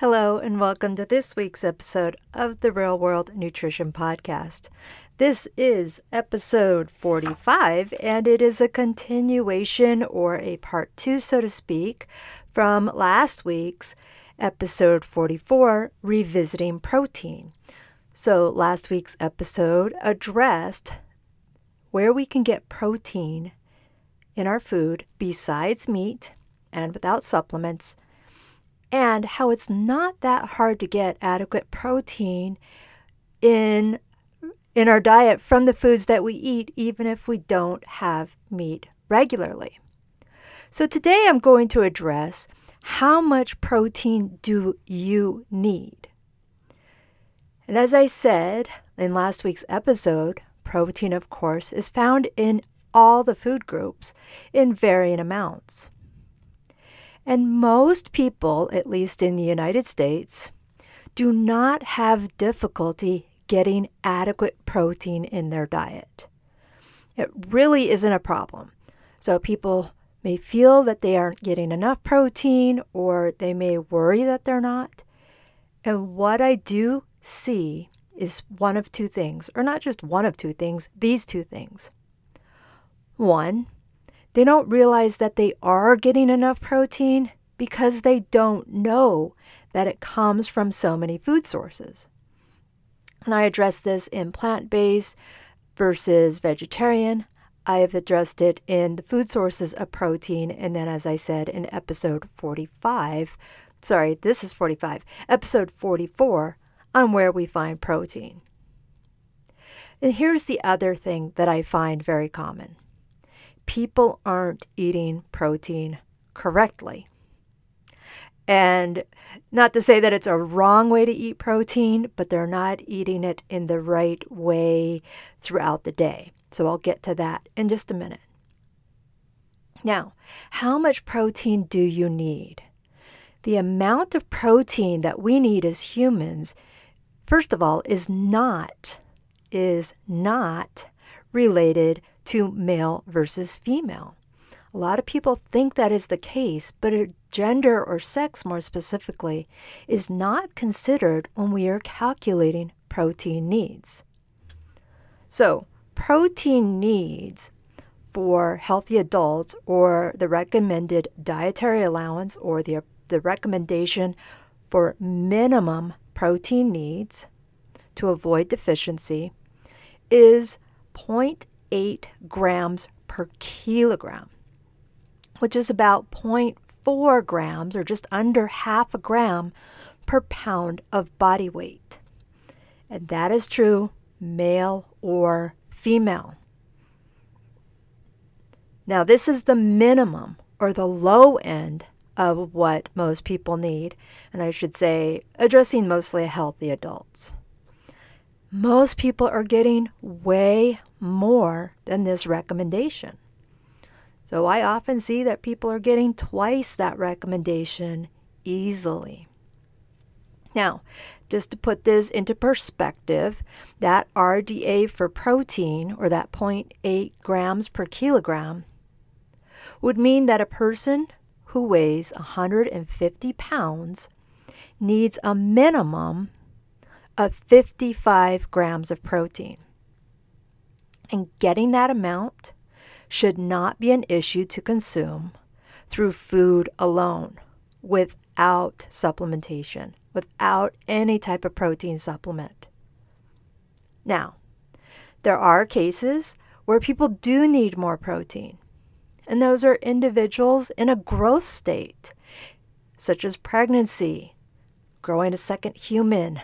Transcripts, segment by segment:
Hello, and welcome to this week's episode of the Real World Nutrition Podcast. This is episode 45, and it is a continuation or a part two, so to speak, from last week's episode 44, Revisiting Protein. So, last week's episode addressed where we can get protein in our food besides meat and without supplements and how it's not that hard to get adequate protein in in our diet from the foods that we eat even if we don't have meat regularly. So today I'm going to address how much protein do you need? And as I said in last week's episode, protein of course is found in all the food groups in varying amounts. And most people, at least in the United States, do not have difficulty getting adequate protein in their diet. It really isn't a problem. So people may feel that they aren't getting enough protein or they may worry that they're not. And what I do see is one of two things, or not just one of two things, these two things. One, they don't realize that they are getting enough protein because they don't know that it comes from so many food sources. And I address this in plant based versus vegetarian. I have addressed it in the food sources of protein, and then, as I said in episode 45, sorry, this is 45, episode 44, on where we find protein. And here's the other thing that I find very common people aren't eating protein correctly. And not to say that it's a wrong way to eat protein, but they're not eating it in the right way throughout the day. So I'll get to that in just a minute. Now, how much protein do you need? The amount of protein that we need as humans, first of all, is not is not related to male versus female. A lot of people think that is the case, but gender or sex, more specifically, is not considered when we are calculating protein needs. So, protein needs for healthy adults, or the recommended dietary allowance, or the, the recommendation for minimum protein needs to avoid deficiency, is 0.8 grams per kilogram which is about 0.4 grams or just under half a gram per pound of body weight. And that is true male or female. Now, this is the minimum or the low end of what most people need, and I should say, addressing mostly healthy adults. Most people are getting way more than this recommendation. So I often see that people are getting twice that recommendation easily. Now, just to put this into perspective, that RDA for protein, or that 0.8 grams per kilogram, would mean that a person who weighs 150 pounds needs a minimum of 55 grams of protein. And getting that amount should not be an issue to consume through food alone without supplementation, without any type of protein supplement. Now, there are cases where people do need more protein, and those are individuals in a growth state, such as pregnancy, growing a second human,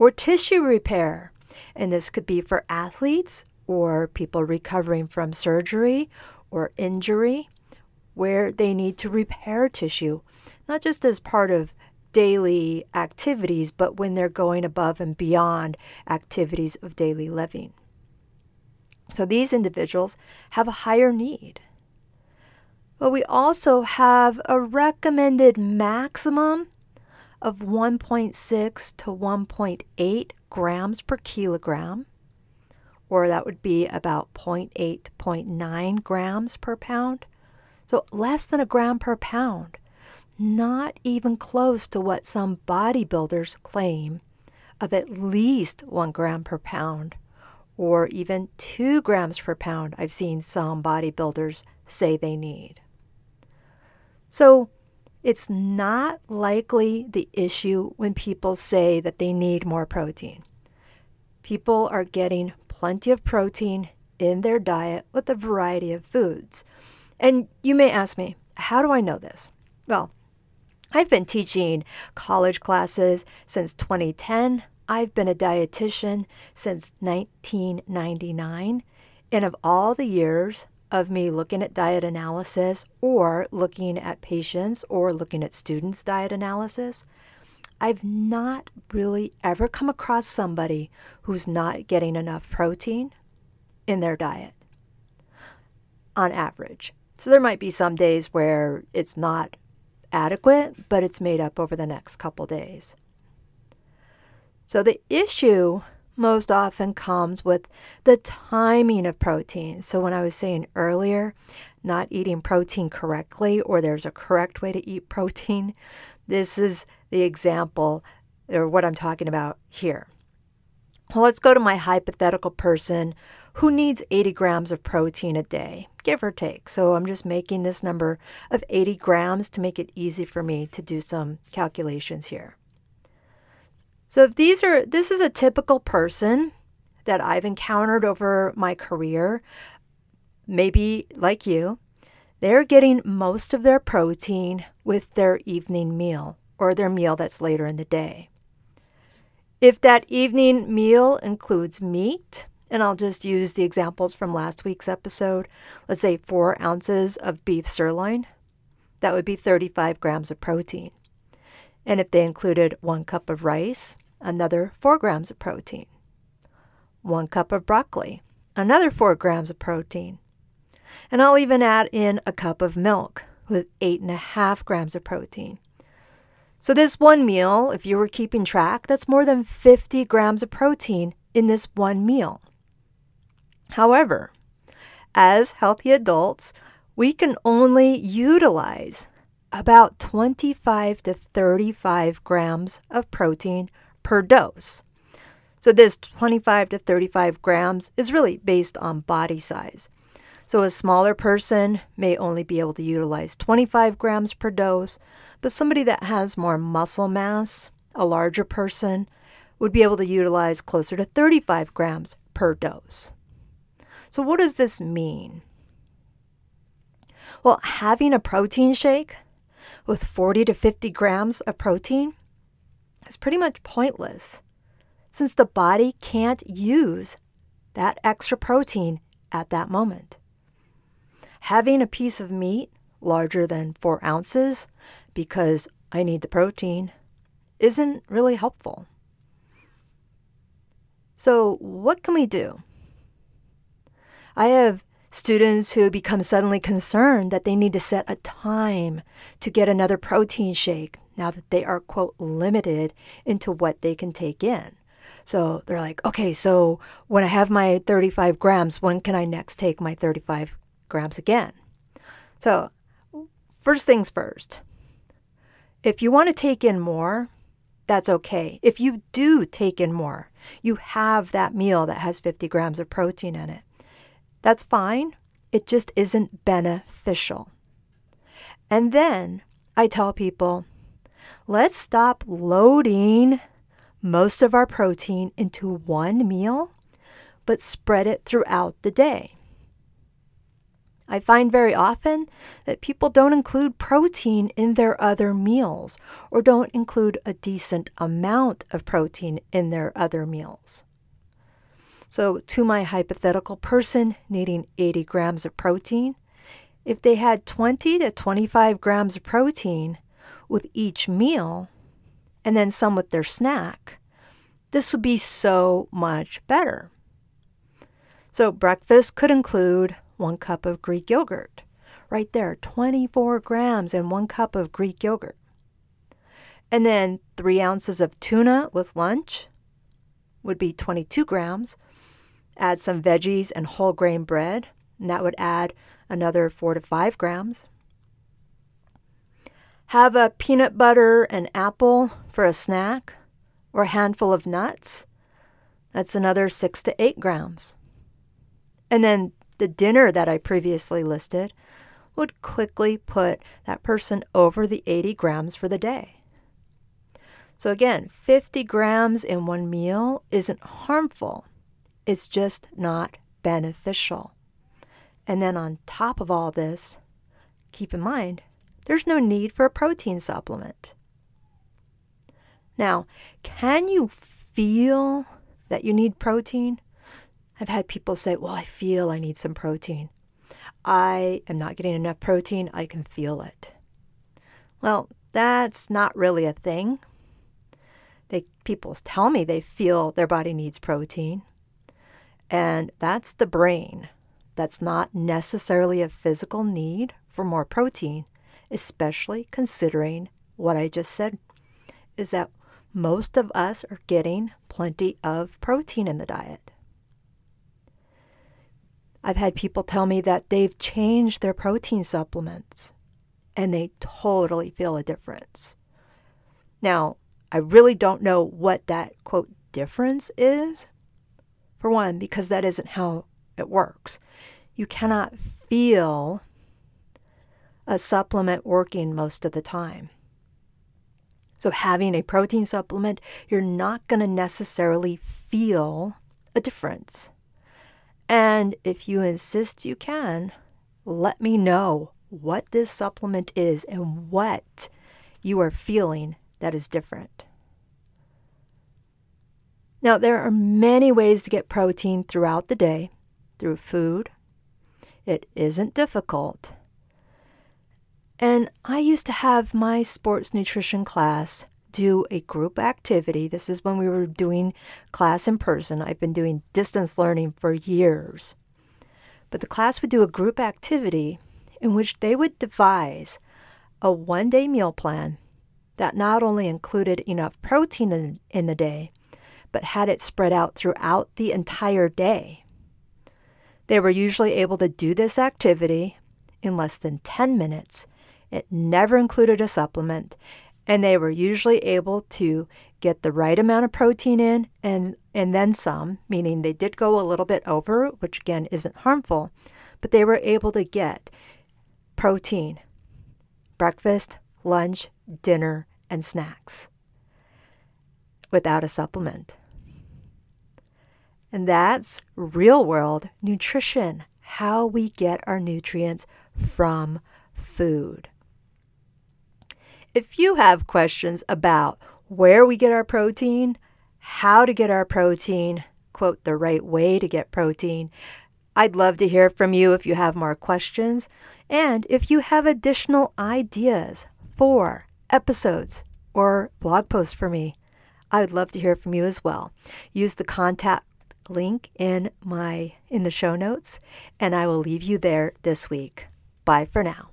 or tissue repair. And this could be for athletes or people recovering from surgery or injury where they need to repair tissue, not just as part of daily activities, but when they're going above and beyond activities of daily living. So these individuals have a higher need. But we also have a recommended maximum of 1.6 to 1.8 grams per kilogram or that would be about 0.8 to 0.9 grams per pound. So less than a gram per pound. not even close to what some bodybuilders claim of at least one gram per pound or even two grams per pound, I've seen some bodybuilders say they need. So it's not likely the issue when people say that they need more protein. People are getting plenty of protein in their diet with a variety of foods. And you may ask me, how do I know this? Well, I've been teaching college classes since 2010. I've been a dietitian since 1999. And of all the years of me looking at diet analysis or looking at patients or looking at students' diet analysis, I've not really ever come across somebody who's not getting enough protein in their diet on average. So there might be some days where it's not adequate, but it's made up over the next couple days. So the issue most often comes with the timing of protein. So when I was saying earlier, not eating protein correctly, or there's a correct way to eat protein, this is the example or what I'm talking about here. Well, let's go to my hypothetical person who needs 80 grams of protein a day, give or take. So I'm just making this number of 80 grams to make it easy for me to do some calculations here. So if these are this is a typical person that I've encountered over my career, maybe like you, they're getting most of their protein with their evening meal or their meal that's later in the day. If that evening meal includes meat, and I'll just use the examples from last week's episode, let's say four ounces of beef sirloin, that would be 35 grams of protein. And if they included one cup of rice, another four grams of protein. One cup of broccoli, another four grams of protein. And I'll even add in a cup of milk with eight and a half grams of protein. So, this one meal, if you were keeping track, that's more than 50 grams of protein in this one meal. However, as healthy adults, we can only utilize about 25 to 35 grams of protein per dose. So, this 25 to 35 grams is really based on body size. So, a smaller person may only be able to utilize 25 grams per dose, but somebody that has more muscle mass, a larger person, would be able to utilize closer to 35 grams per dose. So, what does this mean? Well, having a protein shake with 40 to 50 grams of protein is pretty much pointless since the body can't use that extra protein at that moment. Having a piece of meat larger than four ounces because I need the protein isn't really helpful. So, what can we do? I have students who become suddenly concerned that they need to set a time to get another protein shake now that they are, quote, limited into what they can take in. So they're like, okay, so when I have my 35 grams, when can I next take my 35 grams again? So, first things first, if you want to take in more, that's okay. If you do take in more, you have that meal that has 50 grams of protein in it. That's fine. It just isn't beneficial. And then I tell people, let's stop loading most of our protein into one meal, but spread it throughout the day. I find very often that people don't include protein in their other meals or don't include a decent amount of protein in their other meals. So, to my hypothetical person needing 80 grams of protein, if they had 20 to 25 grams of protein with each meal and then some with their snack, this would be so much better. So, breakfast could include one cup of Greek yogurt. Right there, 24 grams in one cup of Greek yogurt. And then three ounces of tuna with lunch would be 22 grams. Add some veggies and whole grain bread, and that would add another four to five grams. have a peanut butter and apple for a snack or a handful of nuts, that's another six to eight grams. And then the dinner that I previously listed would quickly put that person over the 80 grams for the day. So, again, 50 grams in one meal isn't harmful, it's just not beneficial. And then on top of all this, keep in mind, there's no need for a protein supplement. Now, can you feel that you need protein? I've had people say, Well, I feel I need some protein. I am not getting enough protein. I can feel it. Well, that's not really a thing. They, people tell me they feel their body needs protein. And that's the brain. That's not necessarily a physical need for more protein, especially considering what I just said is that most of us are getting plenty of protein in the diet. I've had people tell me that they've changed their protein supplements and they totally feel a difference. Now, I really don't know what that quote difference is. For one, because that isn't how it works. You cannot feel a supplement working most of the time. So, having a protein supplement, you're not going to necessarily feel a difference. And if you insist you can, let me know what this supplement is and what you are feeling that is different. Now, there are many ways to get protein throughout the day through food. It isn't difficult. And I used to have my sports nutrition class do a group activity. This is when we were doing class in person. I've been doing distance learning for years. But the class would do a group activity in which they would devise a one day meal plan that not only included enough protein in, in the day, but had it spread out throughout the entire day. They were usually able to do this activity in less than 10 minutes it never included a supplement, and they were usually able to get the right amount of protein in and, and then some, meaning they did go a little bit over, which again isn't harmful, but they were able to get protein, breakfast, lunch, dinner, and snacks without a supplement. And that's real world nutrition, how we get our nutrients from food. If you have questions about where we get our protein, how to get our protein, quote, the right way to get protein, I'd love to hear from you if you have more questions. And if you have additional ideas for episodes or blog posts for me, I would love to hear from you as well. Use the contact link in my in the show notes and I will leave you there this week. Bye for now.